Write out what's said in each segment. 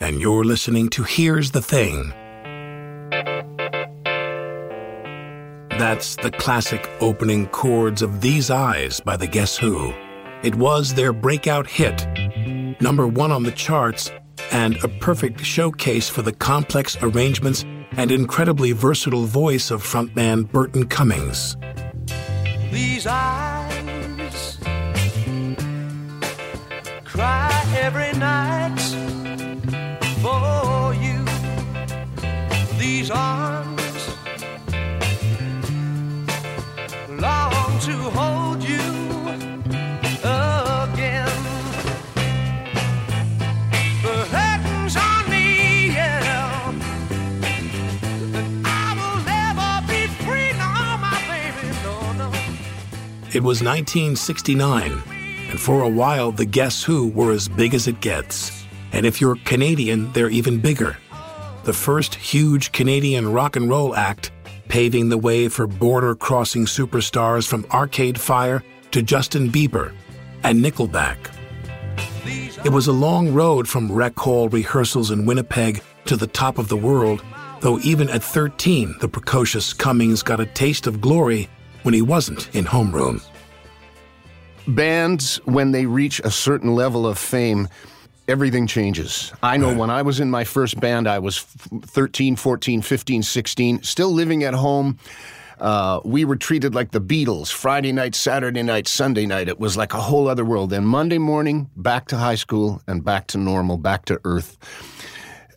and you're listening to Here's the Thing. That's the classic opening chords of These Eyes by the Guess Who. It was their breakout hit, number one on the charts, and a perfect showcase for the complex arrangements and incredibly versatile voice of frontman Burton Cummings. These eyes cry every night Arms long to hold you again. The on me, yeah. I will never be free, no, my baby, no, no. It was 1969, and for a while, the Guess Who were as big as it gets. And if you're Canadian, they're even bigger. The first huge Canadian rock and roll act, paving the way for border crossing superstars from Arcade Fire to Justin Bieber and Nickelback. It was a long road from rec hall rehearsals in Winnipeg to the top of the world, though even at 13, the precocious Cummings got a taste of glory when he wasn't in homeroom. bands when they reach a certain level of fame everything changes. I know when i was in my first band i was f- 13 14 15 16 still living at home. Uh, we were treated like the Beatles. Friday night, Saturday night, Sunday night. It was like a whole other world. Then Monday morning, back to high school and back to normal, back to earth.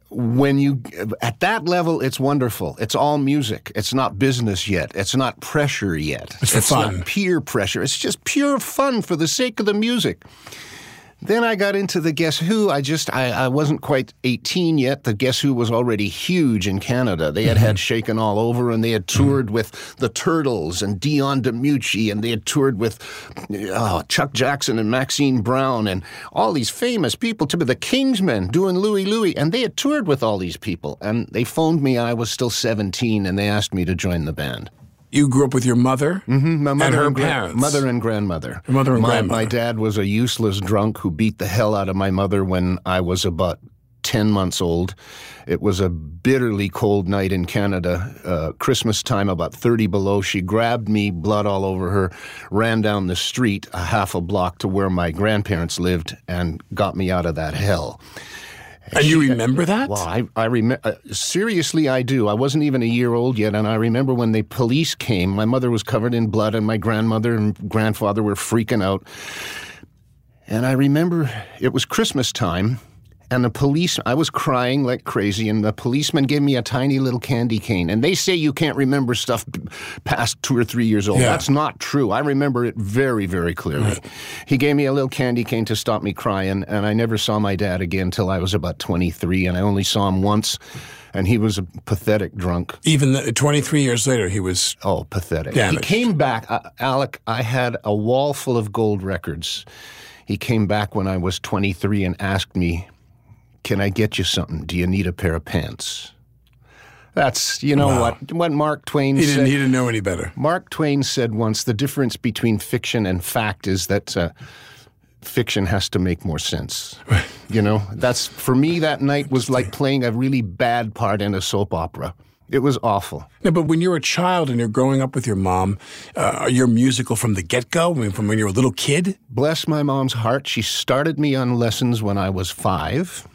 When you at that level it's wonderful. It's all music. It's not business yet. It's not pressure yet. It's for fun. not peer pressure. It's just pure fun for the sake of the music then I got into the Guess Who. I just I, I wasn't quite 18 yet. The Guess Who was already huge in Canada. They had had mm-hmm. Shakin' All Over, and they had mm-hmm. toured with the Turtles and Dion DiMucci, and they had toured with oh, Chuck Jackson and Maxine Brown, and all these famous people. To be the Kingsmen doing Louie Louie, and they had toured with all these people. And they phoned me. I was still 17, and they asked me to join the band. You grew up with your mother Mm-hmm, My mother and her parents. mother and grandmother. Your mother and my, grandmother. My dad was a useless drunk who beat the hell out of my mother when I was about 10 months old. It was a bitterly cold night in Canada, uh, Christmas time, about 30 below. She grabbed me, blood all over her, ran down the street a half a block to where my grandparents lived, and got me out of that hell. And you remember that? Well, I, I remember, uh, seriously, I do. I wasn't even a year old yet, and I remember when the police came, my mother was covered in blood, and my grandmother and grandfather were freaking out. And I remember it was Christmas time, and the police, I was crying like crazy, and the policeman gave me a tiny little candy cane. And they say you can't remember stuff past two or three years old. Yeah. That's not true. I remember it very, very clearly. He gave me a little candy cane to stop me crying, and I never saw my dad again until I was about 23, and I only saw him once, and he was a pathetic drunk. Even the, 23 years later, he was. Oh, pathetic. Damaged. He came back, uh, Alec. I had a wall full of gold records. He came back when I was 23 and asked me, Can I get you something? Do you need a pair of pants? That's, you know Wow. what, what Mark Twain He said. didn't, he didn't know any better. Mark Twain said once the difference between fiction and fact is that uh, fiction has to make more sense. you know, that's for me that night was like playing a really bad part in a soap opera. It was awful. No, but when you're a child and you're growing up with your mom, uh, you're musical from the get go. I mean, from when you're a little kid. Bless my mom's heart, she started me on lessons when I was five.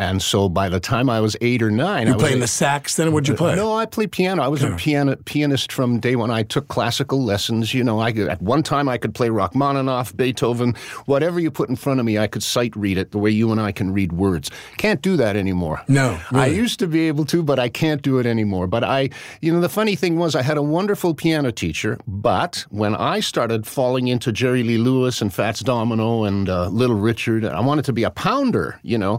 And so by the time I was eight or nine, You I was playing the sax then? What'd you play? no, I played piano. I was a piano pianist from day one. I took classical lessons. You know, I could, at one time I could play Rachmaninoff, Beethoven, whatever you put in front of me, I could sight read it the way you and I can read words. Can't do that anymore. No, I used to be able to, but I can't do it anymore. But I, you know, the funny thing was I had a wonderful piano teacher, but when I started falling into Jerry Lee Lewis and Fats Domino and uh, Little Richard, I wanted to be a pounder, you know,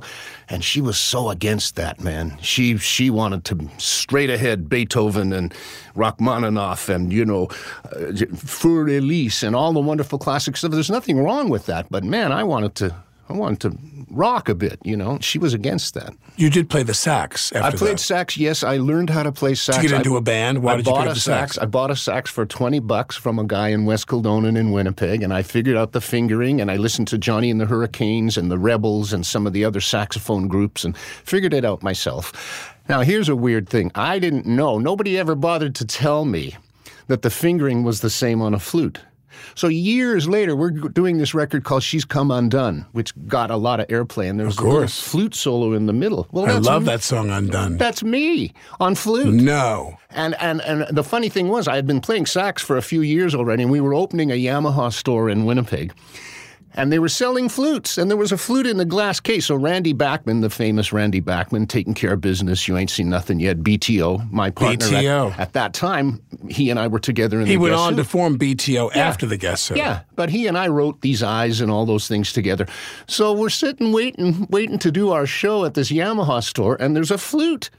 and she was so against that, man. She she wanted to straight ahead Beethoven and Rachmaninoff and you know uh, Für Elise and all the wonderful classic stuff. There's nothing wrong with that, but man, I wanted to. I wanted to rock a bit, you know. She was against that. You did play the sax after I played that. sax. Yes, I learned how to play sax. You get into I- a band? Why I did you bought pick a up the sax? I bought a sax for twenty bucks from a guy in West Kildonan in Winnipeg, and I figured out the fingering, and I listened to Johnny and the Hurricanes and the Rebels and some of the other saxophone groups, and figured it out myself. Now, here's a weird thing: I didn't know. Nobody ever bothered to tell me that the fingering was the same on a flute. So years later, we're doing this record called "She's Come Undone," which got a lot of airplay, and there's Of a course. flute solo in the middle. Well, I love me. that song Undone. That's me on flute. no. And, and and the funny thing was, I had been playing sax for a few years already, and we were opening a Yamaha store in Winnipeg. And they were selling flutes, and there was a flute in the glass case. So Randy Bachman, the famous Randy Bachman, taking care of business. You ain't seen nothing yet. BTO, my partner. at- BTO. At, that time, he and I were together in the. He the went on to form BTO after the Guess Who. Yeah, but he and I wrote these eyes and all those things together. So we're sitting waiting, waiting to do our show at this Yamaha store, and there's a flute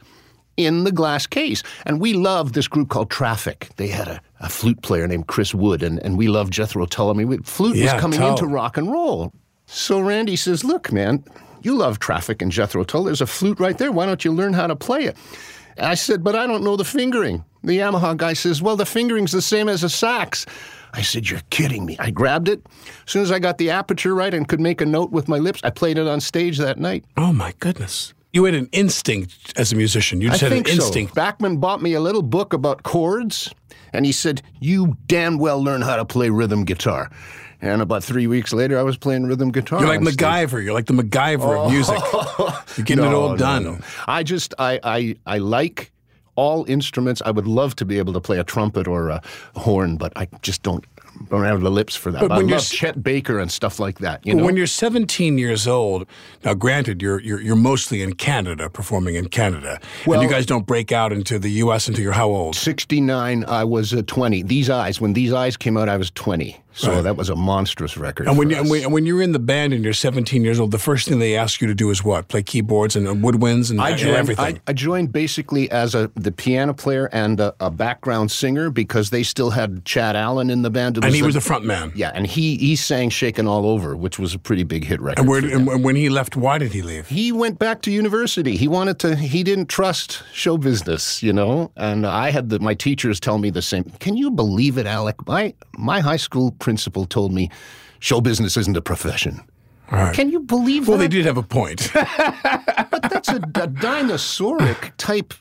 in the glass case. And we loved this group called Traffic. They had a, a flute player named Chris Wood, and, and we loved Jethro Tull. I mean, we- flute Yeah, was coming Tull. into rock and roll. So Randy says, Look, man, you love Traffic and Jethro Tull. There's a flute right there. Why don't you learn how to play it? And I said, But I don't know the fingering. The Yamaha guy says, Well, the fingering's the same as a sax. I said, You're kidding me. I grabbed it. As soon as I got the aperture right and could make a note with my lips, I played it on stage that night. Oh my goodness. You had an instinct as a musician. You just I had an instinct. so. Bachman bought me a little book about chords, and he said, You damn well learn how to play rhythm guitar. And about three weeks later, I was playing rhythm guitar. You're like on stage. MacGyver. You're like the MacGyver of music. Oh. You're getting it Oh. No, all no, done. no. I just I, I I like all instruments. I would love to be able to play a trumpet or a horn, but I just don't don't have the lips for that. But But I when you're Chet Baker and stuff like that. You know, when you're 17 years old, now granted, you're you're, you're mostly in Canada, performing in Canada, and you guys don't break out into the U.S. until you're how old? 69, I was uh, 20. These Eyes, when These Eyes came out, I was 20. So that was a monstrous record. And when you, and when, and when you're in the band and you're 17 years old, the first thing they ask you to do is what? Play keyboards and uh, woodwinds and, I and everything. I, I joined basically as a the piano player and a, a background singer because they still had Chad Allen in the band. And he the- was the front man. yeah, and he he sang "Shakin' All Over," which was a pretty big hit record. And, where, and when he left, why did he leave? he went back to university. He wanted to. He didn't trust show business, you know. And I had the, my teachers tell me the same. Can you believe it, Alec? My my high school principal told me, show business isn't a profession. All right. Can you believe well, that? Well, they did have a point. But that's a, a dinosauric type.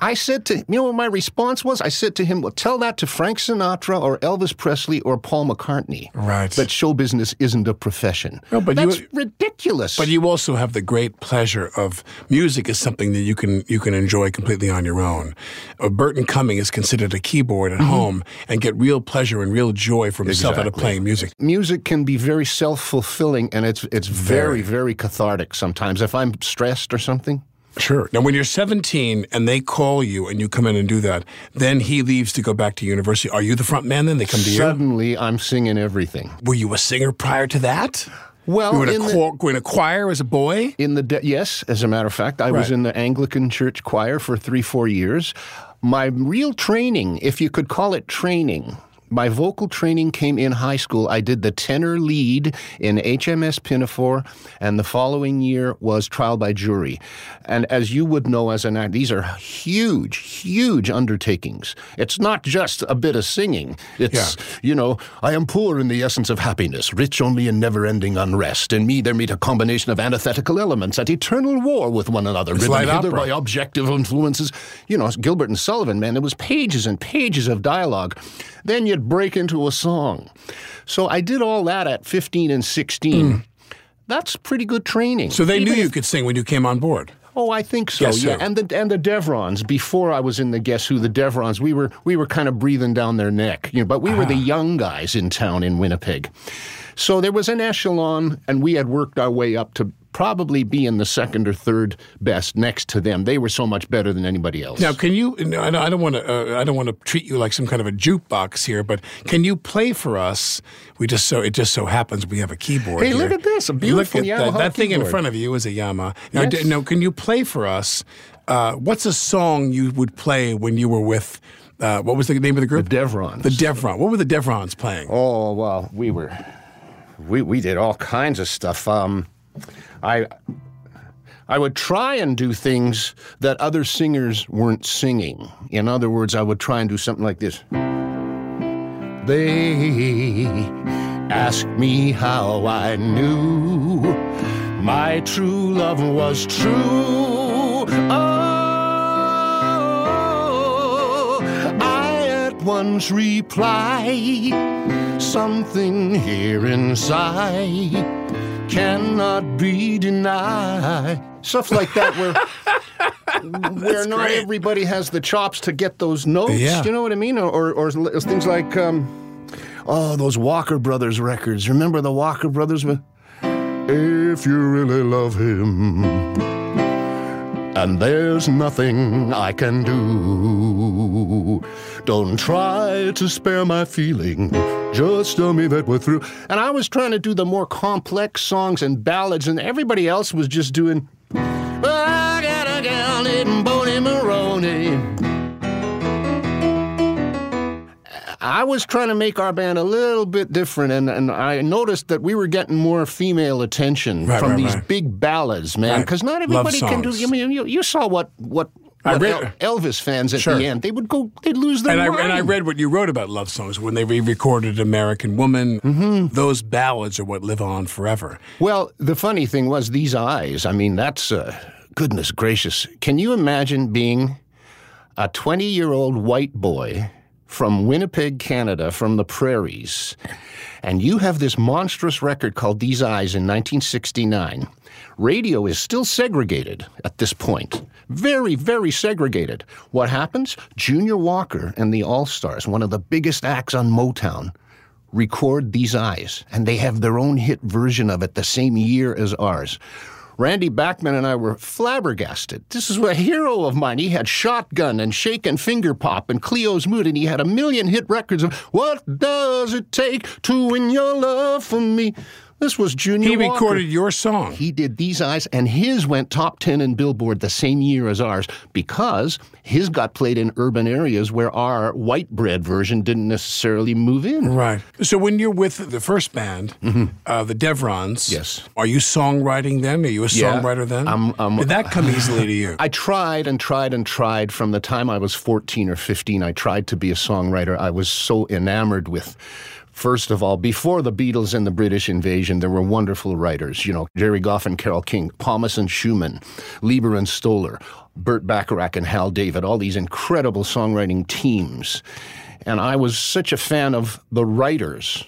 I said to him, you know what my response was? I said to him, "Well, tell that to Frank Sinatra or Elvis Presley or Paul McCartney. Right. That show business isn't a profession. No, but you- that's ridiculous. But you also have the great pleasure of music is something that you can you can enjoy completely on your own. Uh, Burton Cumming is considered a keyboard Mm-hmm. at home and get real pleasure and real joy from himself out of playing music. music can be very self-fulfilling and it's it's very very cathartic sometimes if i'm stressed or something Sure. Now, when you're 17 and they call you and you come in and do that, then he leaves to go back to university. Are you the front man then? They come to you? suddenly i'm singing everything Were you a singer prior to that? well you were in in a, the, cho- were in a choir as a boy? in the de- yes as a matter of fact i was in the anglican church choir for three four years my real training if you could call it training my vocal training came in high school. I did the tenor lead in HMS Pinafore, and the following year was trial by jury. And as you would know as an actor, these are huge, huge undertakings. It's not just a bit of singing. It's, you know, I am poor in the essence of happiness, rich only in never ending unrest. In me, there meet a combination of antithetical elements at eternal war with one another, ridden light hither by objective influences. You know, Gilbert and Sullivan, man, there was pages and pages of dialogue. Then break into a song. So I did all that at 15 and 16. Hmm. that's pretty good training. So they Even knew you could sing when you came on board. Oh, I think so. Guess yeah, Who. and the and the Deverons. Before I was in the Guess Who, the Deverons, we were we were kind of breathing down their neck, you know. But we were ah. the young guys in town in Winnipeg, so there was an echelon, and we had worked our way up to probably be in the second or third best next to them. They were so much better than anybody else. Now, can you? No, I don't- want to. Uh, I don't want to treat you like some kind of a jukebox here, but can you play for us? We just so it just so happens we have a keyboard. Here. Hey, look at this, a beautiful look at that, Yamaha that thing in front of you is a Yamaha. Now, Yes. d- now, can you play for us? Uh, what's a song you would play when you were with? Uh, what was the name of the group? The Deverons. The Deveron. What were the Deverons playing? Oh well, we were, we we did all kinds of stuff. Um, I I would try and do things that other singers weren't singing. In other words, I would try and do something like this. They asked me how I knew my true love was true. Oh, I at once replied, something here inside cannot be denied. Stuff like that, where where not great. everybody has the chops to get those notes. Yeah. You know what I mean? Or or, or things like um, oh, those Walker Brothers records. Remember the Walker Brothers? with, If you really love him, and there's nothing I can do. Don't try to spare my feeling. Just tell me that we're through. And I was trying to do the more complex songs and ballads, and everybody else was just doing. I got a gal I was trying to make our band a little bit different, and, and I noticed that we were getting more female attention Right, from right, these right. big ballads, man. Because not everybody can do. I mean, you, you saw what what, I read- El- Elvis fans at Sure. the end. They would go. They'd lose their And I, and I read what you wrote about love songs when they re-recorded American Woman. Mm-hmm. Those ballads are what live on forever. Well, the funny thing was these eyes. I mean, that's uh, goodness gracious. Can you imagine being a 20 year old white boy from Winnipeg, Canada, from the prairies, and you have this monstrous record called These Eyes in 1969? Radio is still segregated at this point. Very, very segregated. What happens? Junior Walker and the All Stars, one of the biggest acts on Motown, record These Eyes, and they have their own hit version of it the same year as ours. Randy Bachman and I were flabbergasted. This is a hero of mine. He had Shotgun and Shake and Finger Pop and Cleo's Mood, and he had a million hit records of What Does It Take to Win Your Love from Me? This was Junior He Walker. recorded your song. He did These Eyes, and his went top 10 in Billboard the same year as ours because his got played in urban areas where our white bread version didn't necessarily move in. Right. So when you're with the first band, uh, the Deverons, Mm-hmm. Yes. are you songwriting then? Are you a Yeah. songwriter then? I'm- I'm- Did that come easily to you? I tried and tried and tried from the time I was 14 or 15. I tried to be a songwriter. I was so enamored with. First of all, before the Beatles and the British invasion, there were wonderful writers. You know, Jerry Goff and Carole King, Pomus and Shuman, Leiber and Stoller, Burt Bacharach and Hal David, all these incredible songwriting teams. And I was such a fan of the writers.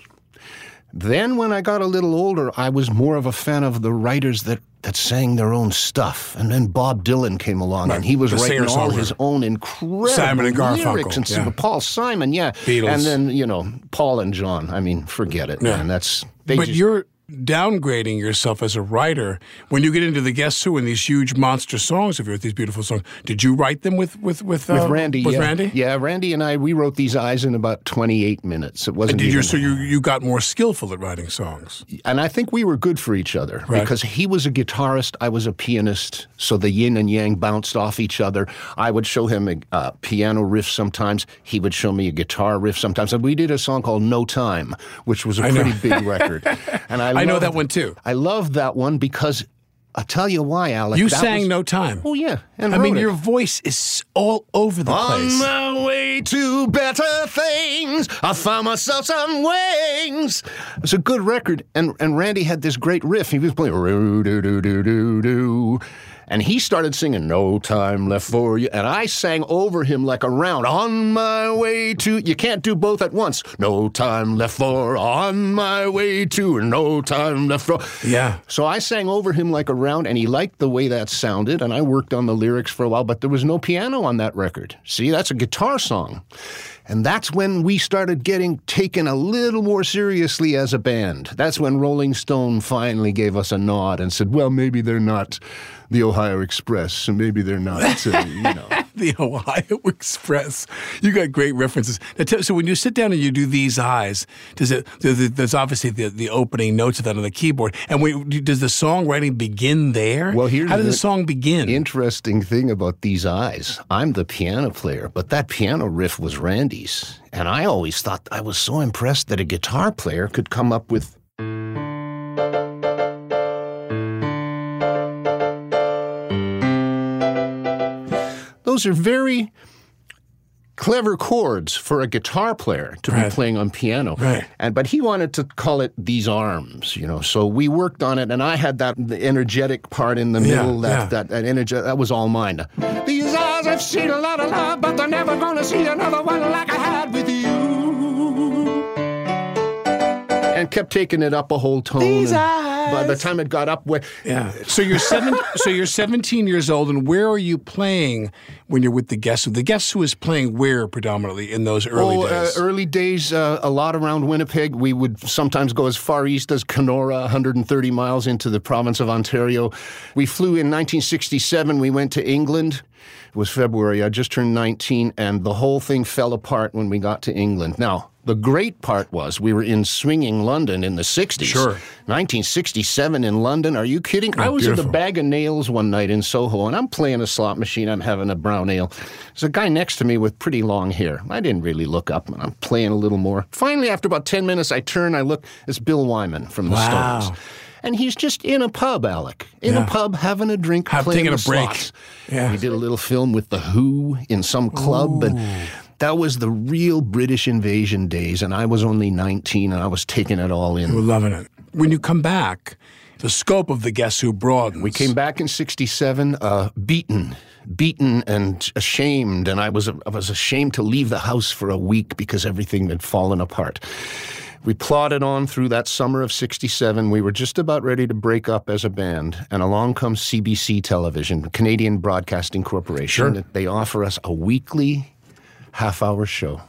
Then, when I got a little older, I was more of a fan of the writers that, that sang their own stuff. And then Bob Dylan came along, and he was The writing all his own incredible Simon and Garfunkel, lyrics. And yeah. Paul Simon, yeah. Beatles. And then, you know, Paul and John. I mean, forget it, Yeah. man. That's they but just, you're downgrading yourself as a writer when you get into the Guess Who and these huge monster songs of yours, these beautiful songs. Did you write them with with with, uh, with Randy. With yeah. Randy? Yeah, Randy and I, we wrote these eyes in about 28 minutes. It wasn't Did you so you you got more skillful at writing songs? and I think we were good for each other Right. because he was a guitarist, I was a pianist, so the yin and yang bounced off each other. I would show him a uh, piano riff sometimes, he would show me a guitar riff sometimes. And we did a song called No Time, which was a I know. pretty big record. And I, I know that one too. I love that one because I'll tell you why, Alec. You that sang was- No Time. Oh yeah, and I mean, it. your voice is all over the On place. On my way to better things, I found myself some wings. It's a good record, and and Randy had this great riff. He was playing And he started singing No Time Left for You. And I sang over him like a round. On my way to. You can't do both at once. No time left for. On my way to. No time left for. Yeah. So I sang over him like a round, and he liked the way that sounded. And I worked on the lyrics for a while, but there was no piano on that record. See, that's a guitar song. And that's when we started getting taken a little more seriously as a band. That's when Rolling Stone finally gave us a nod and said, well, maybe they're not the Ohio Express, so maybe they're not, uh, you know. the Ohio Express. You got great references. Now, tell- So when you sit down and you do these eyes, does it? there's- There's obviously the, the opening notes of that on the keyboard. And wait, does the songwriting begin there? Well, here's how does the, the song begin? Interesting thing about these eyes. I'm the piano player, but that piano riff was Randy's. And I always thought I was so impressed that a guitar player could come up with. Those are very clever chords for a guitar player to Right. be playing on piano. Right. And but he wanted to call it these arms, you know. So we worked on it, and I had that the energetic part in the Yeah, middle. That yeah. that that energy that was all mine. These eyes have seen a lot of love, but they're never gonna see another one like I had with you. And kept taking it up a whole tone. These and By the time it got up, where yeah. So you're seven. so you're 17 years old, and where are you playing when you're with the Guess Who? The Guess Who is playing where predominantly in those early oh, days? Uh, early days, uh, a lot around Winnipeg. We would sometimes go as far east as Kenora, 130 miles into the province of Ontario. We flew in 1967. We went to England. It was February. I just turned 19, and the whole thing fell apart when we got to England. Now, the great part was we were in swinging London in the 60s. Sure. 1967 in London. Are you kidding? Oh, I was beautiful. at the Bag of Nails one night in Soho, and I'm playing a slot machine. I'm having a brown ale. There's a guy next to me with pretty long hair. I didn't really look up, and I'm playing a little more. Finally, after about 10 minutes, I turn, I look. It's Bill Wyman from the Wow. Stones. And he's just in a pub, Alec. In Yeah. a pub, having a drink, Have- playing taking a break. slots. Yeah. We did a little film with The Who in some club, and that was the real British invasion days. And I was only 19, and I was taking it all in. We're loving it. When you come back, the scope of the Guess Who broadens. We came back in '67, uh, beaten, beaten and ashamed, and I was I was ashamed to leave the house for a week because everything had fallen apart. We plodded on through that summer of '67. We were just about ready to break up as a band, and along comes CBC Television, Canadian Broadcasting Corporation. Sure. They offer us a weekly half-hour show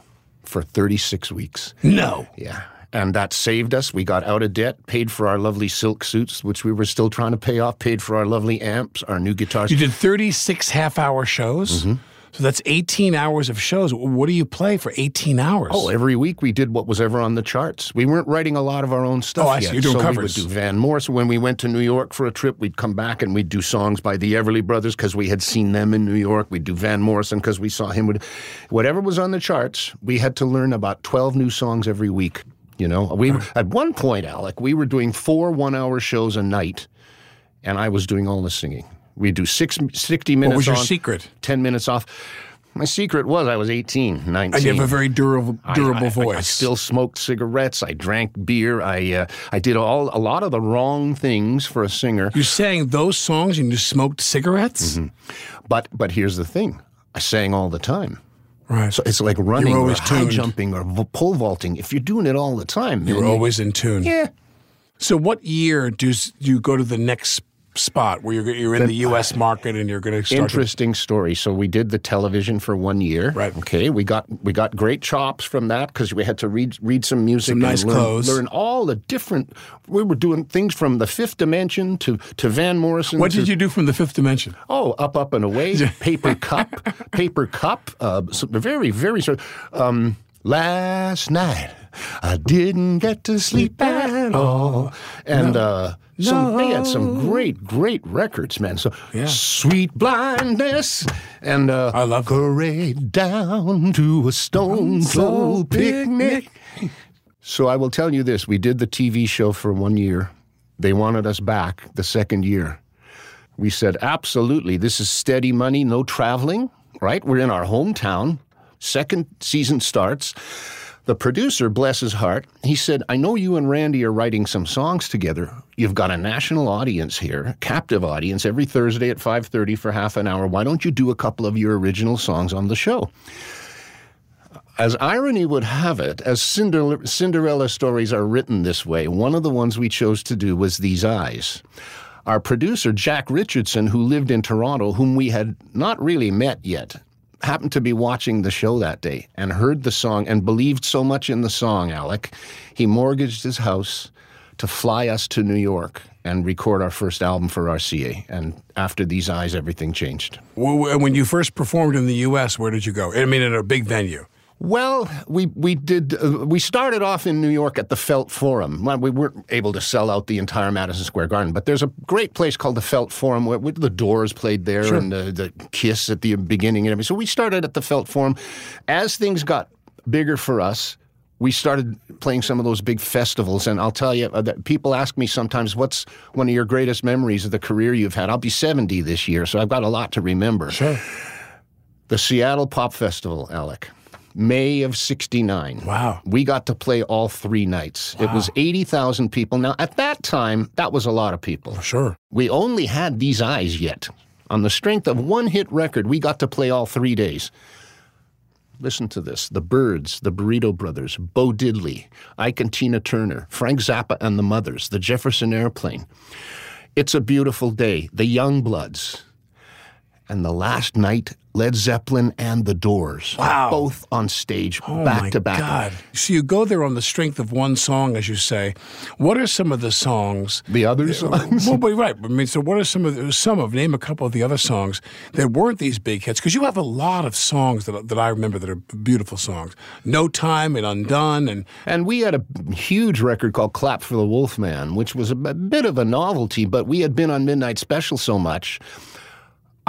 for 36 weeks. No. Yeah. And that saved us. We got out of debt, paid for our lovely silk suits, which we were still trying to pay off, paid for our lovely amps, our new guitars. You did 36 half hour shows. Mm-hmm. So that's 18 hours of shows. What do you play for 18 hours? Oh, every week we did what was ever on the charts. We weren't writing a lot of our own stuff Oh, I see. yet. You're doing so covers. we would do Van Morrison. When we went to New York for a trip, we'd come back and we'd do songs by the Everly Brothers because we had seen them in New York. We'd do Van Morrison because we saw him. With, whatever was on the charts, we had to learn about 12 new songs every week. You know, we at one point, Alec, we were doing four one-hour shows a night, and I was doing all the singing. We'd do six, 60 minutes what was your on, secret? 10 minutes off. My secret was I was 18, 19. And you have a very durable, durable I, I- voice. I, still smoked cigarettes. I drank beer. I uh, I did all a lot of the wrong things for a singer. you sang those songs and you smoked cigarettes? Mm-hmm. But but here's the thing: I sang all the time. Right. So it's like running or high tuned. jumping or pole vaulting. If you're doing it all the time, you man, were always in tune. yeah. So what year do you go to the next spot where you're, you're in the U.S. market and you're going to start to Interesting story. So we did the television for one year. Right. Okay. We got we got great chops from that because we had to read read some music, Some nice learn, clothes. learn all the different. We were doing things from the Fifth Dimension to to Van Morrison. What to, did you do from the fifth dimension? Oh, up, up, and away. Paper cup, paper cup. Uh, so very, very sort. Um, last night I didn't get to sleep at all, and uh, some they had some great, great records, man. So Yeah. sweet blindness and uh, I love parade down to a stone throw picnic. So I will tell you this: we did the TV show for one year. They wanted us back the second year. We said, absolutely, this is steady money, no traveling, right? We're in our hometown. Second season starts. The producer, bless his heart, he said, I know you and Randy are writing some songs together. You've got a national audience here, captive audience, every Thursday at 5.30 for half an hour. Why don't you do a couple of your original songs on the show? As irony would have it, as Cinderella, Cinderella stories are written this way, one of the ones we chose to do was These Eyes. Our producer, Jack Richardson, who lived in Toronto, whom we had not really met yet, happened to be watching the show that day and heard the song and believed so much in the song, Alec, he mortgaged his house to fly us to New York and record our first album for RCA. And after These Eyes, everything changed. When you first performed in the U.S., where did you go? I mean, in a big venue. Well, we we did. Uh, we started off in New York at the Felt Forum. Well, we weren't able to sell out the entire Madison Square Garden, but there's a great place called the Felt Forum where, where the Doors played there Sure. and the, the Kiss at the beginning and everything. So we started at the Felt Forum. As things got bigger for us, we started playing some of those big festivals. And I'll tell you, uh, that people ask me sometimes, "What's one of your greatest memories of the career you've had?" I'll be 70 this year, so I've got a lot to remember. Sure. The Seattle Pop Festival, Alec. May of 69. Wow. We got to play all three nights. It was 80,000 people. Now, at that time, that was a lot of people. For Sure. We only had these eyes yet. On the strength of one hit record, we got to play all three days. Listen to this The Byrds, the Burrito Brothers, Bo Diddley, Ike and Tina Turner, Frank Zappa and the Mothers, the Jefferson Airplane. It's a Beautiful Day, the Youngbloods. And the last night, Led Zeppelin and the Doors. Wow. Both on stage, Oh back to back. God. So you go there on the strength of one song, as you say. What are some of the songs? The other songs? well, but right. I mean, so what are some of the, some of name a couple of the other songs that weren't these big hits? Because you have a lot of songs that that I remember that are beautiful songs. No Time and Undone and And we had a huge record called Clap for the Wolfman, which was a bit of a novelty, but we had been on Midnight Special so much.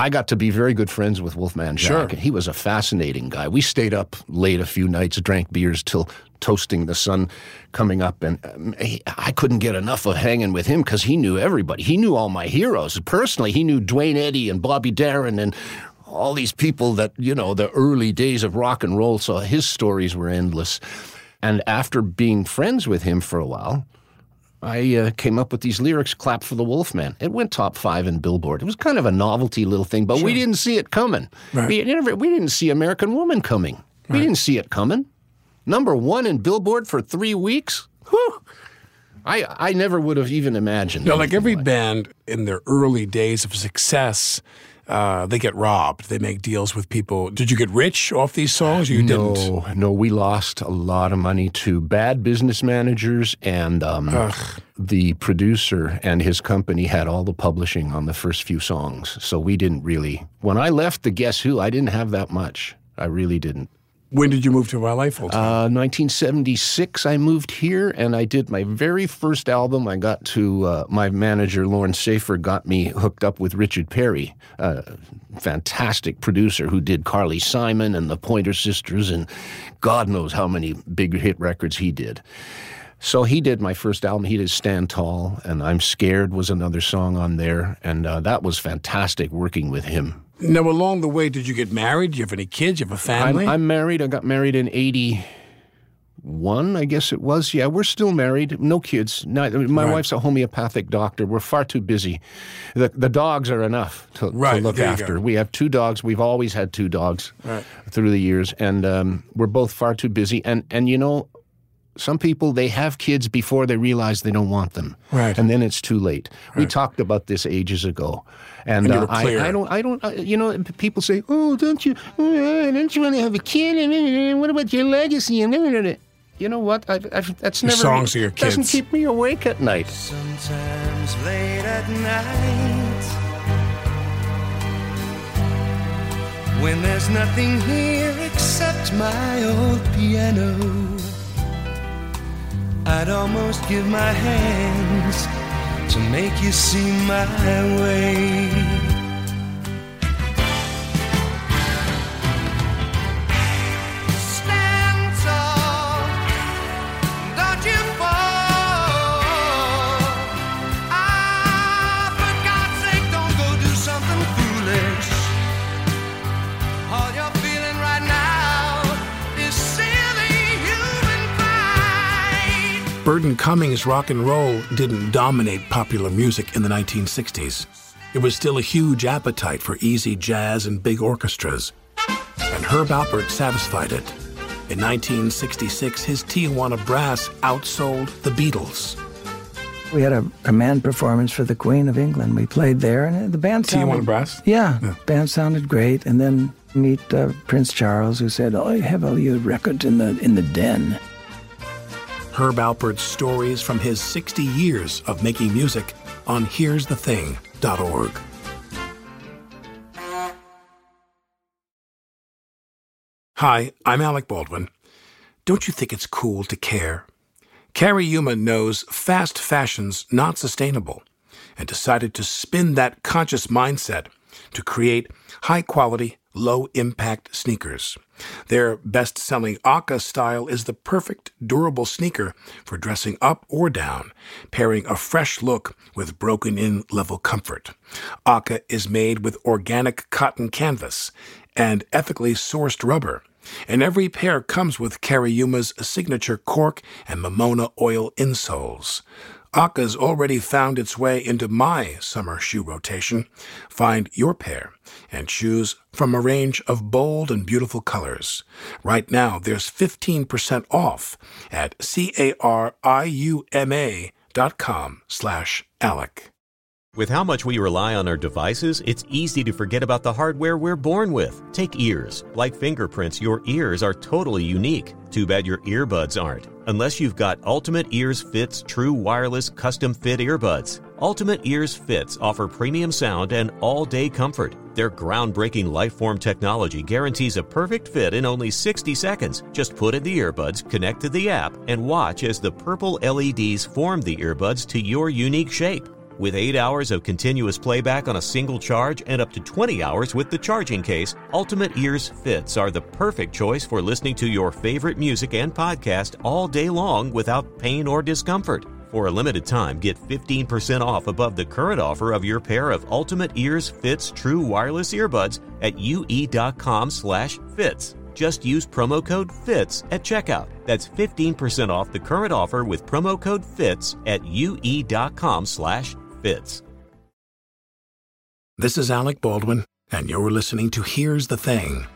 I got to be very good friends with Wolfman Jack. Sure. He was a fascinating guy. We stayed up late a few nights, drank beers till toasting the sun coming up, and um, he- I couldn't get enough of hanging with him because he knew everybody. He knew all my heroes personally. He knew Duane Eddy and Bobby Darin and all these people that you know the early days of rock and roll. So his stories were endless. And after being friends with him for a while, I uh, came up with these lyrics, Clap for the Wolfman. It went top five in Billboard. It was kind of a novelty little thing, but we didn't see it coming. Right. We, never, we didn't see American Woman coming. We didn't see it coming. Number one in Billboard for three weeks? Whew. I, I never would have even imagined. know, like every band in their early days of success. Uh, they get robbed. They make deals with people. Did you get rich off these songs? You didn't. No, no, we lost a lot of money to bad business managers, and um, the producer and his company had all the publishing on the first few songs. So we didn't really. When I left the Guess Who, I didn't have that much. I really didn't. When did you move to LA full time? Uh, 1976, I moved here and I did my very first album. I got to, uh, my manager, Lauren Safer, got me hooked up with Richard Perry, a fantastic producer who did Carly Simon and the Pointer Sisters and God knows how many big hit records he did. So he did my first album. He did Stand Tall, and I'm Scared was another song on there. And uh, that was fantastic working with him. Now, along the way, did you get married? Do you have any kids? Do you have a I'm, family? I'm married. I got married in 81, I guess it was. Yeah, we're still married. No kids. No, my Right. wife's a homeopathic doctor. We're far too busy. The, the dogs are enough to, to look there after. We have two dogs. We've always had two dogs Right. through the years, and um, we're both far too busy. And, and you know, some people they have kids before they realize they don't want them, Right. And then it's too late. We talked about this ages ago, and, And uh. I, I don't, I don't, uh, you know, people say, "Oh, don't you, uh, don't you want to have a kid? And, what about your legacy?" And you know what? I've, I've, that's never songs are your doesn't keep me awake at night. Sometimes late at night, when there's nothing here except my old piano, I'd almost give my hands to make you see my way. Burton Cummings rock and roll didn't dominate popular music in the 1960s. It was still a huge appetite for easy jazz and big orchestras. And Herb Alpert satisfied it. In 1966, his Tijuana Brass outsold the Beatles. We had a command performance for the Queen of England. We played there, and the band sounded. Tijuana Brass? Yeah, band sounded great. And then meet uh, Prince Charles, who said, "Oh, I have all your records in the in the den." Herb Alpert's stories from his 60 years of making music on here'sthething.org. Hi, I'm Alec Baldwin. Don't you think it's cool to care? Cariuma knows fast fashion's not sustainable and decided to spin that conscious mindset to create high quality, low impact sneakers. Their best selling Aka style is the perfect durable sneaker for dressing up or down, pairing a fresh look with broken in level comfort. Aka is made with organic cotton canvas and ethically sourced rubber. And every pair comes with Yuma's signature cork and Mamona oil insoles. Aka's already found its way into my summer shoe rotation. Find your pair and choose from a range of bold and beautiful colors. Right now, there's 15% off at C-A-R-I-U-M-A dot com slash Alec. With how much we rely on our devices, it's easy to forget about the hardware we're born with. Take ears. Like fingerprints, your ears are totally unique. Too bad your earbuds aren't. Unless you've got Ultimate Ears Fits true wireless custom fit earbuds. Ultimate Ears Fits offer premium sound and all day comfort. Their groundbreaking LightForm technology guarantees a perfect fit in only 60 seconds. Just put in the earbuds, connect to the app, and watch as the purple LEDs form the earbuds to your unique shape. With 8 hours of continuous playback on a single charge and up to 20 hours with the charging case, Ultimate Ears Fits are the perfect choice for listening to your favorite music and podcast all day long without pain or discomfort. For a limited time, get 15% off above the current offer of your pair of Ultimate Ears Fits True Wireless Earbuds at ue.com slash fits. Just use promo code FITS at checkout. That's 15% off the current offer with promo code FITS at ue.com slash fits. This is Alec Baldwin, and you're listening to Here's the Thing.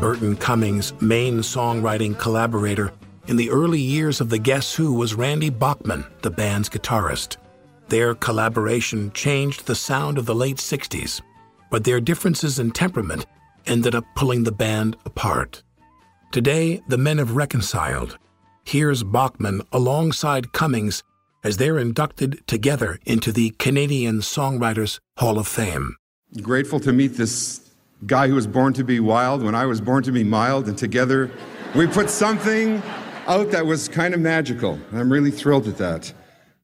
Burton Cummings' main songwriting collaborator in the early years of the Guess Who was Randy Bachman, the band's guitarist. Their collaboration changed the sound of the late 60s, but their differences in temperament ended up pulling the band apart. Today, the men have reconciled. Here's Bachman alongside Cummings as they're inducted together into the Canadian Songwriters Hall of Fame. grateful to meet this guy who was born to be wild when I was born to be mild, and together we put something out that was kind of magical. I'm really thrilled at that.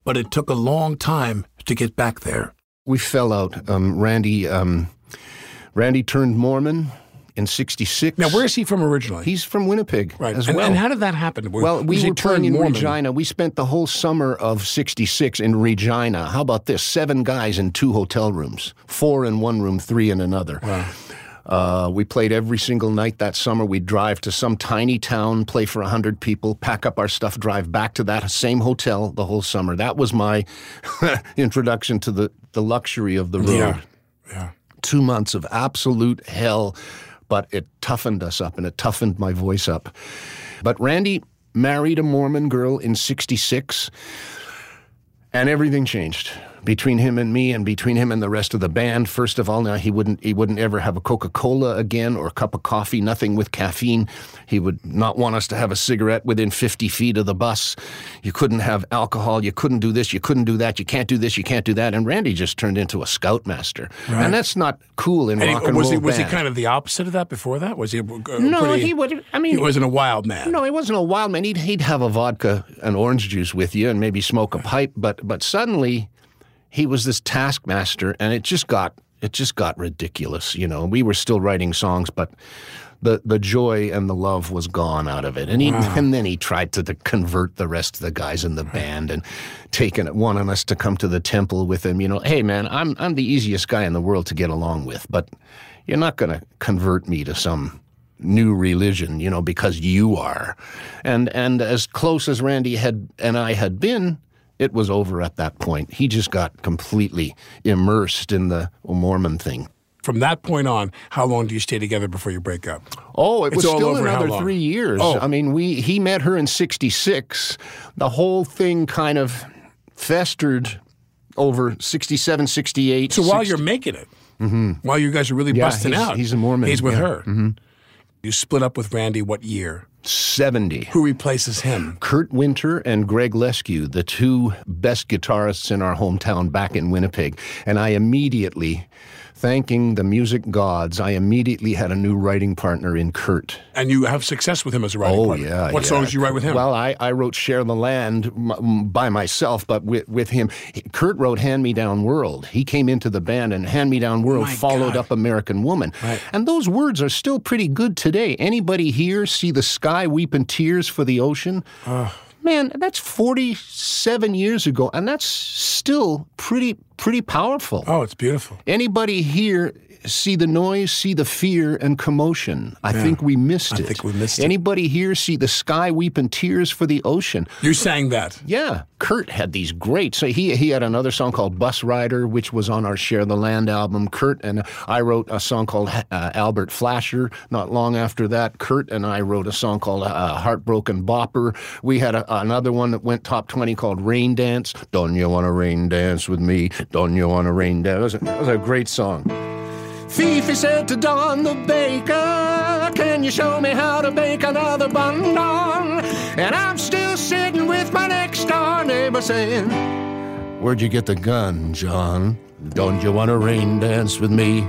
But it took a long time to get back there. We fell out. Um, Randy, um, Randy turned Mormon in '66. Now, where's he from originally? He's from Winnipeg right. as and, well. and how did that happen? Well, we were playing in Mormon? Regina. We spent the whole summer of 66 in Regina. How about this? Seven guys in two hotel rooms, four in one room, three in another. Uh, we played every single night that summer. We'd drive to some tiny town, play for 100 people, pack up our stuff, drive back to that same hotel the whole summer. That was my introduction to the, the luxury of the road. Yeah. Yeah. Two months of absolute hell, but it toughened us up and it toughened my voice up. But Randy married a Mormon girl in 66, and everything changed. Between him and me and between him and the rest of the band. First of all, now he wouldn't he wouldn't ever have a Coca-Cola again or a cup of coffee, nothing with caffeine. He would not want us to have a cigarette within 50 feet of the bus. You couldn't have alcohol, you couldn't do this, you couldn't do that, you can't do this, you can't do that. And Randy just turned into a scoutmaster. And that's not cool in And he- rock and was he roll was he kind of the opposite of that before that? Was he? A, a No, pretty- he would. I mean, he wasn't a wild man. No, he wasn't a wild man. He'd, he'd have a vodka and orange juice with you and maybe smoke a pipe. But but suddenly, he was this taskmaster, and it just got it just got ridiculous. You know, we were still writing songs, but. The, the joy and the love was gone out of it, and he and then he tried to, to convert the rest of the guys in the band and taking it wanting us to come to the temple with him. You know, hey man, I'm I'm the easiest guy in the world to get along with, but you're not going to convert me to some new religion, you know, because you are. And and as close as Randy had and I had been, it was over at that point. He just got completely immersed in the Mormon thing. From that point on, how long do you stay together before you break up? Oh, it It's was all still over another three years. Oh. I mean, we he met her in '66. The whole thing kind of festered over 67, 68. So while 60 you're making it, while you guys are really Mm-hmm. Yeah, busting he's- out, he's a Mormon, He's with yeah. Mm-hmm. her. You split up with Randy. What year? 70. Who replaces him? Kurt Winter and Greg Leskiw, the two best guitarists in our hometown back in Winnipeg. And I immediately, thanking the music gods, I immediately had a new writing partner in Kurt. And you have success with him as a writing Oh, partner. yeah. What yeah. songs do you write with him? Well, I, I wrote Share the Land by myself, but with, with him. Kurt wrote Hand Me Down World. He came into the band, and Hand Me Down World followed God. up American Woman. Right. And those words are still pretty good today. Anybody here see the sky weeping tears for the ocean? Man, that's 47 years ago, and that's still pretty pretty powerful. oh, it's beautiful. Anybody here see the noise, see the fear and commotion? I think we missed I it. think we missed it. Anybody here see the sky weeping tears for the ocean? You sang that. Yeah, Kurt had these great. So he he had another song called Bus Rider, which was on our Share the Land album. Kurt and I wrote a song called uh, Albert Flasher. Not long after that, Kurt and I wrote a song called uh, Heartbroken Bopper. We had a, another one that went top twenty called Rain Dance. Don't you want to rain dance with me? Don't you want to rain dance? It was a, it was a great song. Fifi said to Don the baker, Can you show me how to bake another bun don? And I'm still sitting with my next door neighbor saying, Where'd you get the gun, John? Don't you want to rain dance with me?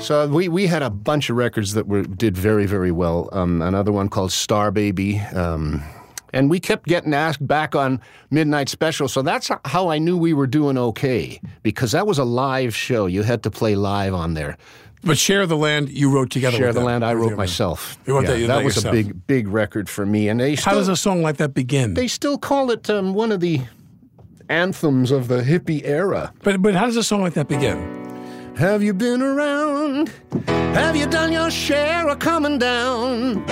So we, we had a bunch of records that were did very very well. Um, another one called Star Baby, um, and we kept getting asked back on Midnight Special. So that's how I knew we were doing okay because that was a live show. You had to play live on there. But Share the Land, you wrote together Share the them. Land, I wrote myself. You wrote Yeah, that- you that was yourself. a big big record for me, and they still, How does a song like that begin? they still call it um, one of the anthems of the hippie era. but but how does a song like that begin? Have you been around? Have you done your share of coming down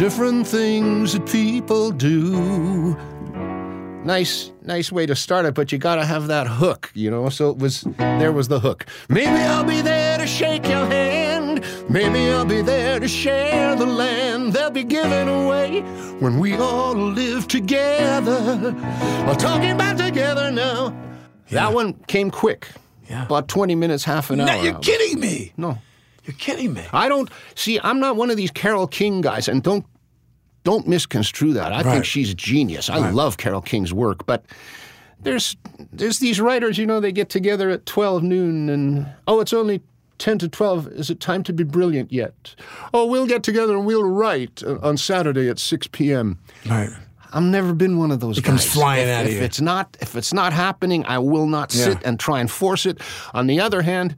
different things that people do? Nice, nice way to start it, but you gotta have that hook, you know. So it was, there was the hook. Maybe I'll be there to shake your hand. Maybe I'll be there to share the land they'll be giving away when we all live together. We're talking about together now. That one came quick. Yeah. About 20 minutes, half an hour. No, you're kidding me. No. You're kidding me. I don't see. I'm not one of these Carole King guys, and don't don't misconstrue that. I Right. think she's a genius. I love Carole King's work, but there's there's these writers. You know, they get together at 12 noon, and oh, it's only 10 to 12. Is it time to be brilliant yet? Oh, we'll get together and we'll write uh, on Saturday at 6 p.m. Right. I've never been one of those It comes guys. flying if, out of if it's not if it's not happening, I will not sit Yeah. and try and force it. On the other hand,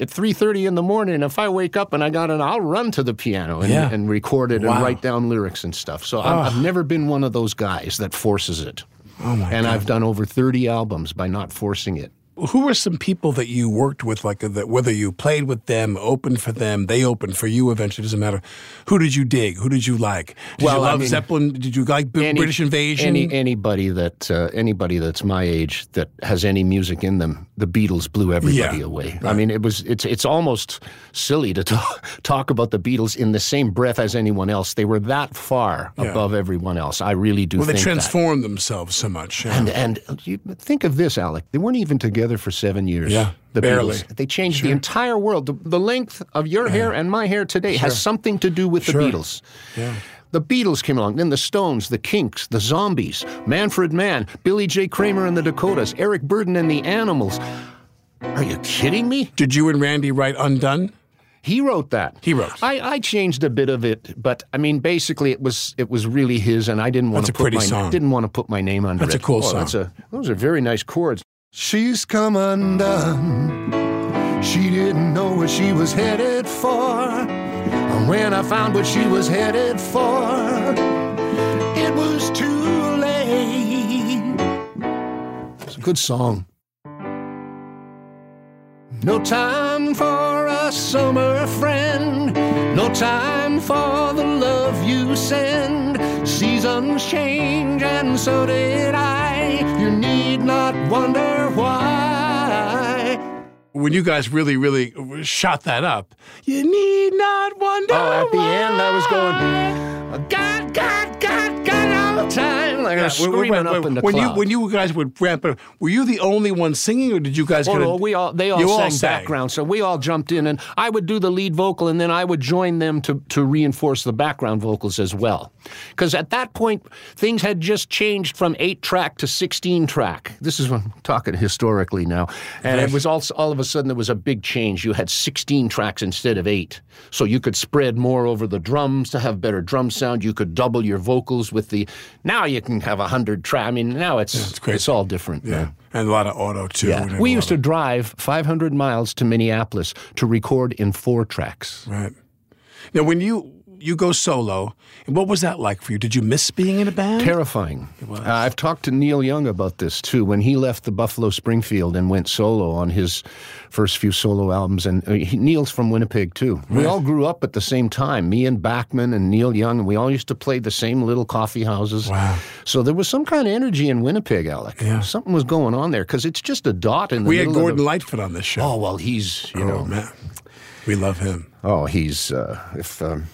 at 3:30 in the morning, if I wake up and I got it, I'll run to the piano and, Yeah. and record it Wow. and write down lyrics and stuff. So I'm, ah. I've never been one of those guys that forces it. Oh my and God. I've done over 30 albums by not forcing it. Who were some people that you worked with, like that? Whether you played with them, opened for them, they opened for you. Eventually, doesn't matter. Who did you dig? Who did you like? Did Well, you I love mean- Zeppelin? Did you like Any- British Invasion? Any, anybody that uh, anybody that's my age that has any music in them, the Beatles blew everybody Yeah, away. I mean, it was it's it's almost silly to talk, talk about the Beatles in the same breath as anyone else. They were that far Yeah. above everyone else. I really do well, they think that. transformed themselves so much. yeah. And and you think of this, Alec. They weren't even together together for seven years. Yeah, the barely. Beatles. They changed the entire world. The, the length of your hair and my hair today has something to do with Sure. the Beatles. Yeah. The Beatles came along, then the Stones, the Kinks, the Zombies, Manfred Mann, Billy J. Kramer and the Dakotas, Eric Burdon and the Animals. Are you kidding me? Did you and Randy write Undone? He wrote that. He wrote. I, I changed a bit of it, but I mean, basically, it was it was really his, and I didn't want That's to a put pretty my song. didn't want to put my name under That's it. That's a cool Oh, that's song. a- those are very nice chords. She's come undone. She didn't know what she was headed for. And when I found what she was headed for, it was too late. It's a good song. No time for a summer friend. No time for the love you send. Seasons change, and so did I. When you guys really, really shot that up, you need not wonder. Oh, at the end, I was going, God, God, God, God, the time. Like I was Wait, wait, screaming wait, up in the when you when you guys would ramp up, were you the only one singing, or did you guys? Oh, no, we all they all sang, all sang. background, so we all jumped in, and I would do the lead vocal, and then I would join them to to reinforce the background vocals as well, because at that point things had just changed from eight track to sixteen track. This is what I'm talking historically now, and it was also all of a sudden there was a big change. You had sixteen tracks instead of eight, so you could spread more over the drums to have better drum sound. You could double your vocals with the. Now you can have a hundred track. I mean, now it's it's, crazy. all different. Yeah, man. and a lot of Auto-Tune. Yeah. We used to drive 500 miles to Minneapolis to record in four tracks. right. Now, when you you go solo, what was that like for you? Did you miss being in a band? Terrifying. Uh, I've talked to Neil Young about this too. When he left the Buffalo Springfield and went solo on his first few solo albums, and uh, he, Neil's from Winnipeg too. We all grew up at the same time. Me and Bachman and Neil Young, and we all used to play the same little coffee houses. Wow. So there was some kind of energy in Winnipeg, Alec. Yeah. Something was going on there because it's just a dot in the we had Gordon the- Lightfoot on this show. Oh well, he's you Oh, know man, we love him. Oh, he's uh, if um,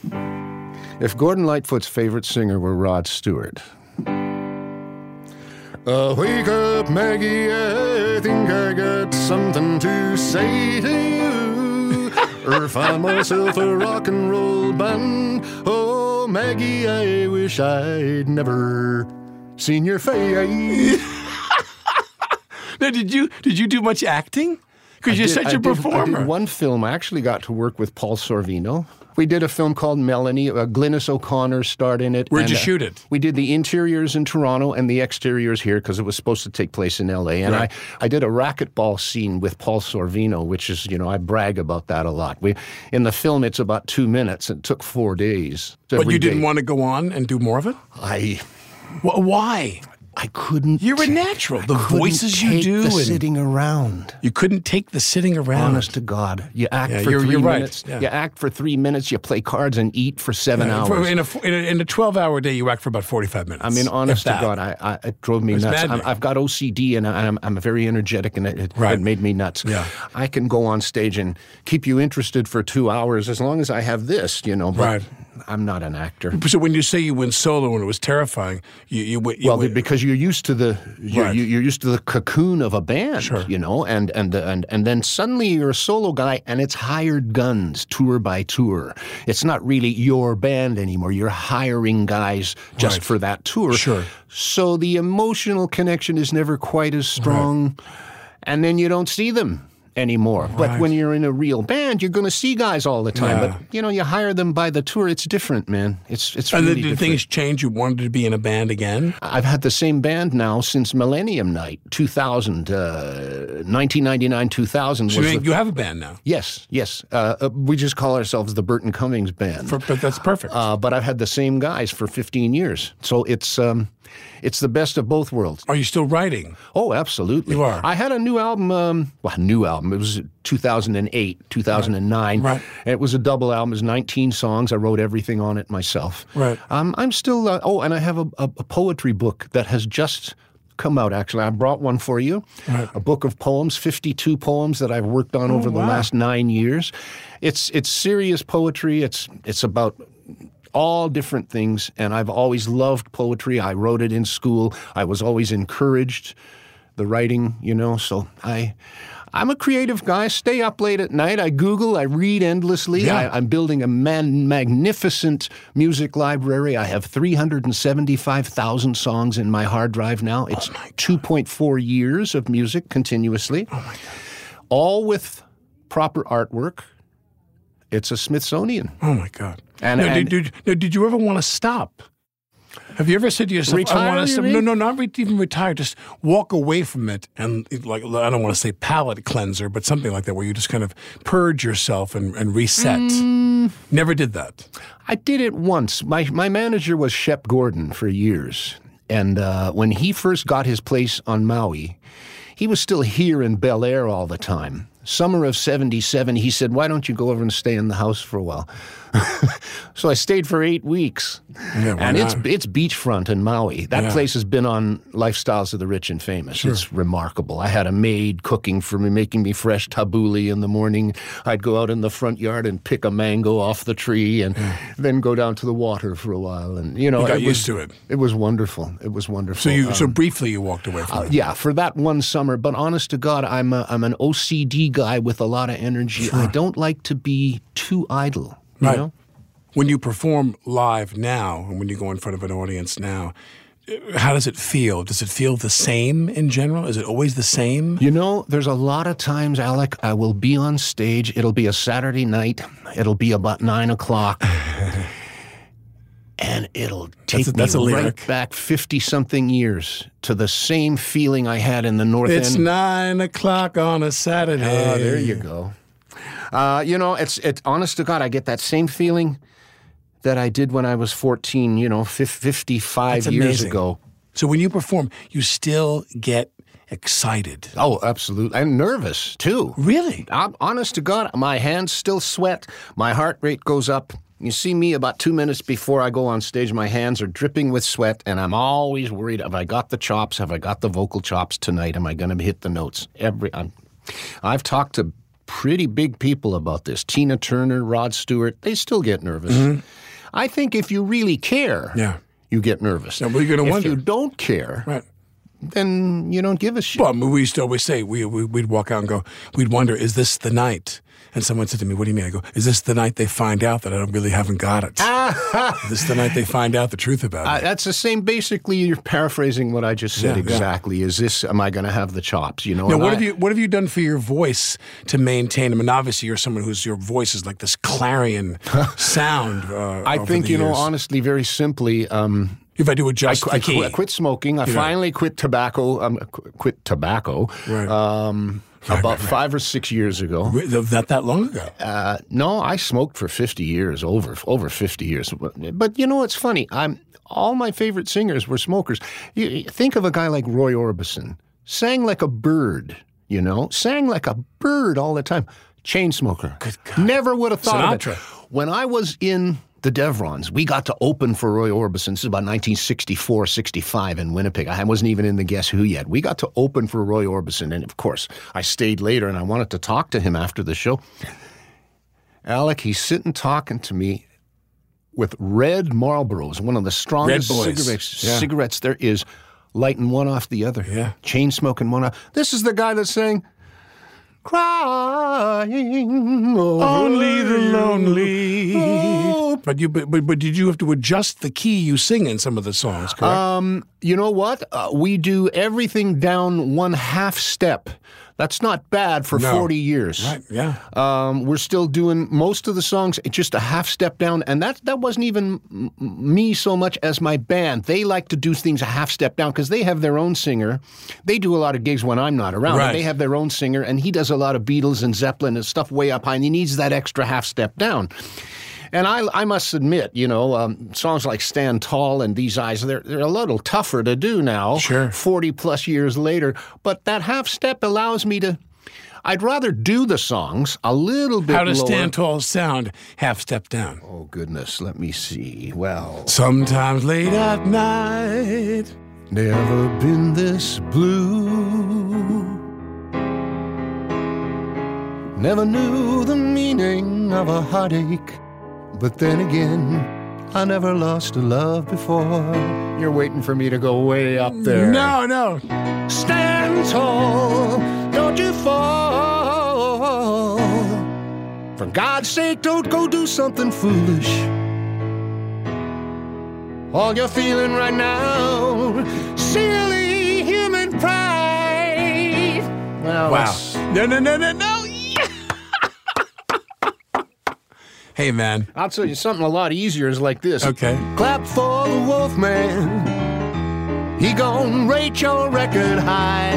if Gordon Lightfoot's favorite singer were Rod Stewart. Uh, wake up, Maggie. I think I got something to say to you. or find myself a rock and roll band. Oh, Maggie, I wish I'd never seen your face. Now, did you did you do much acting? Because you're did- such I a did- performer. one film. I actually got to work with Paul Sorvino. We did a film called Melanie. Uh, Glynis O'Connor starred in it. Where'd you and, uh, shoot it? We did the interiors in Toronto and the exteriors here because it was supposed to take place in L.A. And Right. I, I did a racquetball scene with Paul Sorvino, which is, you know, I brag about that a lot. We in the film, it's about two minutes. It took four days. but you didn't day. want to go on and do more of it. I Why? I couldn't. You're a natural. The voices you do, the and sitting around. you couldn't take the sitting around. Honest to God, you act Yeah, for you're- 3 you're right. minutes. Yeah. You act for three minutes. You play cards and eat for seven Yeah, hours. in, a, in, a, in a 12 hour day, you act for about 45 minutes. I mean, honest to. God, I, I, it drove me It's nuts. I'm, I've got OCD and I'm, I'm very energetic, and it, it, Right. it made me nuts. Yeah. I can go on stage and keep you interested for two hours as long as I have this, you know. But Right. I'm not an actor. So when you say you went solo and it was terrifying, you you, went- you Well, went- because you're used to the you're, Right. you're used to the cocoon of a band, Sure. you know, and and and and then suddenly you're a solo guy, and it's hired guns, tour by tour. It's not really your band anymore. You're hiring guys just Right. for that tour. Sure. So the emotional connection is never quite as strong, and then you don't see them anymore. But when you're in a real band, you're going to see guys all the time. Yeah. But you know, you hire them by the tour. It's different, man. It's it's and really then did things change? You wanted to be in a band again? I've had the same band now since Millennium Night, 2000, uh, 1999, 2000. So was you, the- you have a band now. yes, yes. Uh, uh, we just call ourselves the Burton Cummings Band. For, but that's perfect. uh, but I've had the same guys for 15 years. So it's, um, it's the best of both worlds. Are you still writing? Oh, absolutely. You are. I had a new album, um, well, a new album. It was 2008, 2009. Right. It was a double album. It was 19 songs. I wrote everything on it myself. Right. Um, I'm still, uh, oh, and I have a, a, a poetry book that has just come out, actually. I brought one for you. right. A book of poems, 52 poems that I've worked on over the Oh, wow. last nine years. It's, it's serious poetry. It's, it's about all different things, and I've always loved poetry. I wrote it in school. I was always encouraged the writing, you know. So I, I'm a creative guy. Stay up late at night. I Google. I read endlessly. Yeah. I, I'm building a man, magnificent music library. I have 375,000 songs in my hard drive now. Oh it's 2.4 years of music continuously. Oh my God. All with proper artwork. It's a Smithsonian. Oh my God! And- now, and- did, did, did you ever want to stop? Have you ever said to yourself, "I want to you stop"? No, no, not re- even retire. Just walk away from it, and like I don't want to say palate cleanser, but something like that, where you just kind of purge yourself and, and reset. Mm. Never did that. I did it once. My my manager was Shep Gordon for years, and uh, when he first got his place on Maui, he was still here in Bel Air all the time. Summer of '77, he said, "Why don't you go over and stay in the house for a while?" so I stayed for eight weeks, Yeah, and it's not? it's beachfront in Maui. That Yeah. place has been on Lifestyles of the Rich and Famous. It's remarkable. I had a maid cooking for me, making me fresh tabbouleh in the morning. I'd go out in the front yard and pick a mango off the tree, and then go down to the water for a while. And you know, You got used was, to it. It was wonderful. It was wonderful. So you, so Um, briefly, you walked away from uh, it. yeah, for that one summer. But honest to God, I'm a, I'm an OCD guy with a lot of energy. I don't like to be too idle. You Right. know? When you perform live now, and when you go in front of an audience now, how does it feel? Does it feel the same in general? Is it always the same? You know, there's a lot of times, Alec, I will be on stage. It'll be a Saturday night. It'll be about nine o'clock. and it'll take a- that's me right back 50 something years to the same feeling I had in the North It's End. nine o'clock on a Saturday. Oh, there you go. Uh, you know, it's it's honest to God, I get that same feeling that I did when I was 14, you know, fif- 55 That's years ago. So when you perform, you still get excited. Oh, absolutely. And nervous, too. Really? I'm honest to God, my hands still sweat. My heart rate goes up. You see me about two minutes before I go on stage, my hands are dripping with sweat, and I'm always worried: Have I got the chops? Have I got the vocal chops tonight? Am I going to hit the notes? Every I'm, I've talked to pretty big people about this. Tina Turner, Rod Stewart, they still get nervous. Mm-hmm. I think if you really care, Yeah. you get nervous. Yeah, you're gonna if wonder. you don't care, Right. then you don't give a shit. Well, I we used to always say we, we we'd walk out and go, we'd wonder, is this the night? And someone said to me, "What do you mean?" I go, "Is this the night they find out that I don't really haven't got it? is this the night they find out the truth about Uh, it?" that's the same. Basically, you're paraphrasing what I just said. Yeah, yeah. exactly. Is this? Am I going to have the chops? You know. Now, what I- have you what have you done for your voice to maintain? I mean, obviously, you're someone whose your voice is like this clarion sound. Uh, I think you know. Honestly, very simply. Um, if I do I, adjust qu- the I, key, qu- I quit smoking. I know. finally quit tobacco. Um, qu- quit tobacco. Right. Um, about five or six years ago. Not that long ago. Uh, no, I smoked for fifty years. Over over fifty years. But, but you know, it's funny. I'm all my favorite singers were smokers. You, you think of a guy like Roy Orbison, sang like a bird. You know, sang like a bird all the time. Chain smoker. Good God. Never would have thought Sinatra. of it. When I was in the Deverons, we got to open for Roy Orbison. This is about 1964, 65 in Winnipeg. I wasn't even in the Guess Who yet. We got to open for Roy Orbison. And of course, I stayed later and I wanted to talk to him after the show. Alec, he's sitting talking to me with red Marlboros, one of the strongest cigarettes, Yeah. cigarettes there is, lighting one off the other. Yeah. Chain smoking one off. This is the guy that's saying, crying Only the lonely. Oh. But you, but, but, but did you have to adjust the key you sing in some of the songs? Correct. Um, you know what? Uh, we do everything down one half step. That's not bad for No. 40 years. right. Yeah. Um, we're still doing most of the songs just a half step down, and that that wasn't even me so much as my band. They like to do things a half step down because they have their own singer. They do a lot of gigs when I'm not around. Right. They have their own singer, and he does a lot of Beatles and Zeppelin and stuff way up high, and he needs that extra half step down. And I, I must admit, you know, um, songs like "Stand Tall" and "These Eyes" they're they're a little tougher to do now. Sure. forty plus years later, but that half step allows me to. I'd rather do the songs a little bit How does lower. Stand Tall sound half step down? Oh goodness, let me see. Well, Sometimes late at night. never been this blue. Never knew the meaning of a heartache, but then again, I never lost a love before. You're waiting for me to go way up there. No, no. Stand tall, don't you fall. For God's sake, don't go do something foolish. All you're feeling right now, silly human pride. Well, Wow. No, no, no, no, no. Hey, man. I'll tell you something a lot easier is like this. Okay. Clap for the Wolfman. He gon' rate your record high.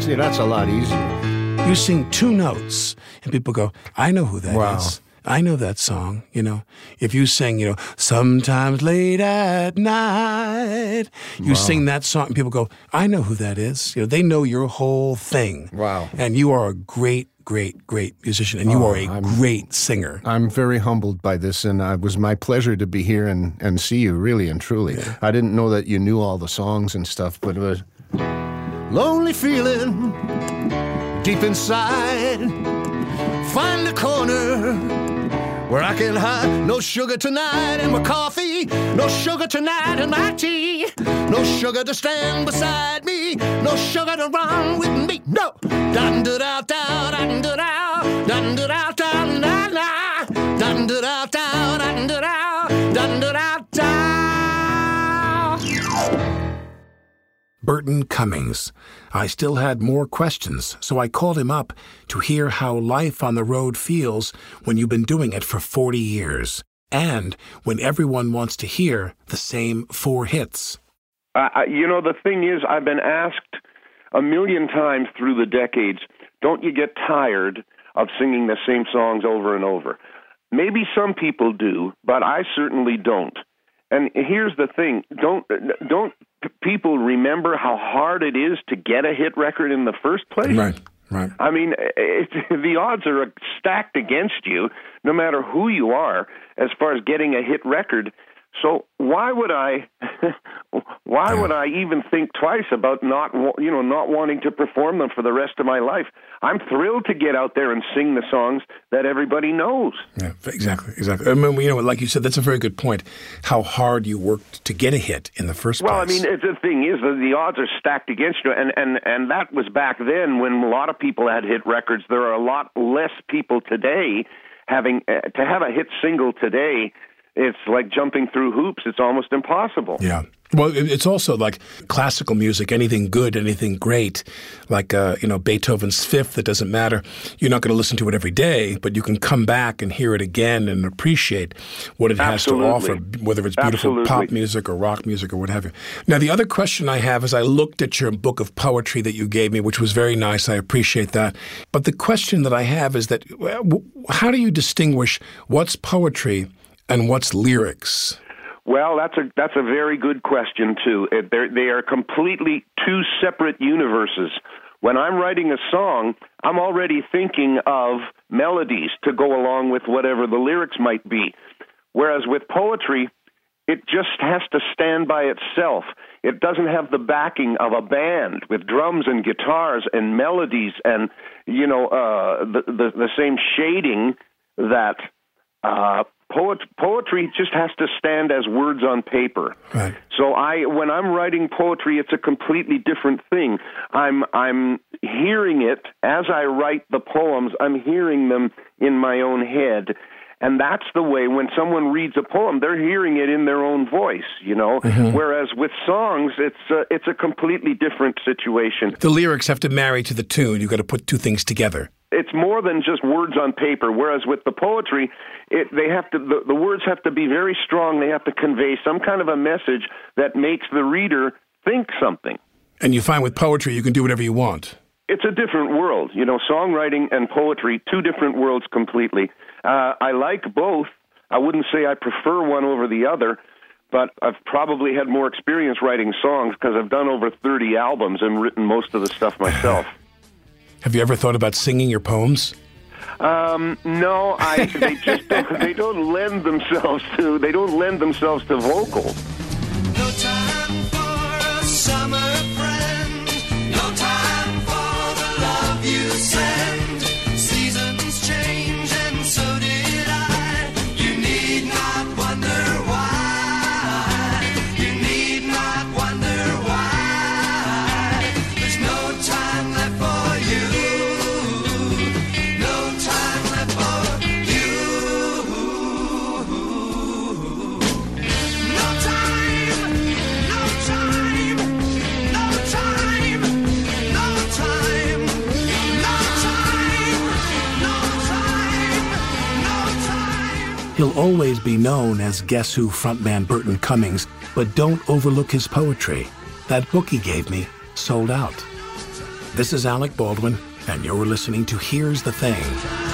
See, that's a lot easier. You sing two notes, and people go, I know who that is. Wow. I know that song, you know. If you sing, you know, sometimes late at night, you sing that song, and people go, I know who that is. You know, they know your whole thing. Wow. And you are a great, great, great musician, and you are a oh, I'm- great singer. I'm very humbled by this, and it was my pleasure to be here and, and see you, really and truly. I didn't know that you knew all the songs and stuff, but it was lonely feeling deep inside. Find a corner where I can hide. No sugar tonight in my coffee. No sugar tonight in my tea. No sugar to stand beside me. No sugar to run with me. No. Dun da da da dun da da dun da da dun da da dun da da Burton Cummings. I still had more questions, so I called him up to hear how life on the road feels when you've been doing it for 40 years, and when everyone wants to hear the same four hits. I- you know, the thing is, I've been asked a million times through the decades, don't you get tired of singing the same songs over and over? Maybe some people do, but I certainly don't. And here's the thing: don't don't people remember how hard it is to get a hit record in the first place? right. Right. I mean, it, the odds are stacked against you, no matter who you are, as far as getting a hit record. So why would I, why would I even think twice about not, you know, not wanting to perform them for the rest of my life? I'm thrilled to get out there and sing the songs that everybody knows. Yeah, exactly, exactly. I mean, you know, like you said, that's a very good point. How hard you worked to get a hit in the first Well, I mean, the thing is that the odds are stacked against you, and and and that was back then when a lot of people had hit records. There are a lot less people today having uh, to have a hit single today. It's like jumping through hoops. It's almost impossible. Yeah. Well, it's also like classical music, anything good, anything great, like, uh, you know, Beethoven's Fifth, it doesn't matter. You're not going to listen to it every day, but you can come back and hear it again and appreciate what it has to Absolutely. offer, whether it's beautiful pop music or rock music or what have you. Now, the other question I have is I looked at your book of poetry that you gave me, which was very nice. I appreciate that. But the question that I have is that how do you distinguish what's poetry and what's lyrics? Well, that's a that's a very good question too. They're, they are completely two separate universes. When I'm writing a song, I'm already thinking of melodies to go along with whatever the lyrics might be. Whereas with poetry, it just has to stand by itself. It doesn't have the backing of a band with drums and guitars and melodies and you know uh, the, the the same shading that uh, poet, poetry just has to stand as words on paper. Right. So I, when I'm writing poetry, it's a completely different thing. I'm I'm hearing it as I write the poems. I'm hearing them in my own head, and that's the way. When someone reads a poem, they're hearing it in their own voice. You know. Mm-hmm. Whereas with songs, it's a, it's a completely different situation. The lyrics have to marry to the tune. You've got to put two things together. It's more than just words on paper. Whereas with the poetry, it, they have to the, the words have to be very strong. They have to convey some kind of a message that makes the reader think something. And you find with poetry, you can do whatever you want. It's a different world, you know. Songwriting and poetry, two different worlds completely. Uh, I like both. I wouldn't say I prefer one over the other, but I've probably had more experience writing songs because I've done over 30 albums and written most of the stuff myself. Have you ever thought about singing your poems? Um, no, I they just don't, they don't lend themselves to they don't lend themselves to vocal. He'll always be known as Guess Who frontman Burton Cummings, but don't overlook his poetry. That book he gave me sold out. This is Alec Baldwin, and you're listening to Here's the Thing.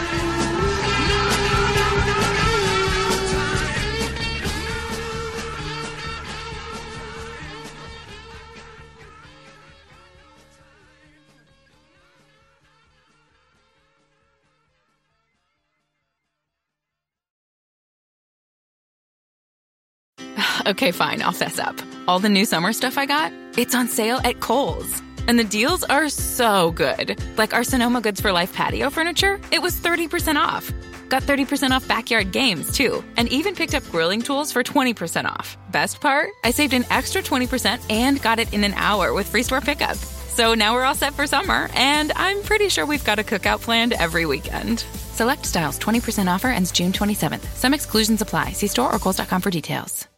Okay, fine, I'll fess up. All the new summer stuff I got, it's on sale at Kohl's. And the deals are so good. Like our Sonoma Goods for Life patio furniture, it was 30% off. Got 30% off backyard games, too. And even picked up grilling tools for 20% off. Best part? I saved an extra 20% and got it in an hour with free store pickup. So now we're all set for summer, and I'm pretty sure we've got a cookout planned every weekend. Select styles 20% offer ends June 27th. Some exclusions apply. See store or Kohl's.com for details.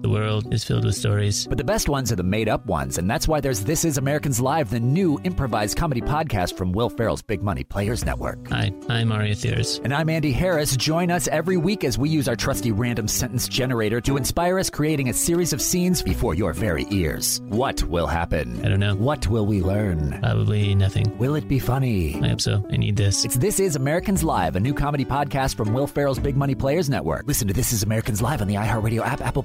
The world is filled with stories. But the best ones are the made up ones, and that's why there's This Is Americans Live, the new improvised comedy podcast from Will Ferrell's Big Money Players Network. Hi, I'm Aria Thiers. And I'm Andy Harris. Join us every week as we use our trusty random sentence generator to inspire us, creating a series of scenes before your very ears. What will happen? I don't know. What will we learn? Probably nothing. Will it be funny? I hope so. I need this. It's This Is Americans Live, a new comedy podcast from Will Ferrell's Big Money Players Network. Listen to This Is Americans Live on the iHeartRadio app, Apple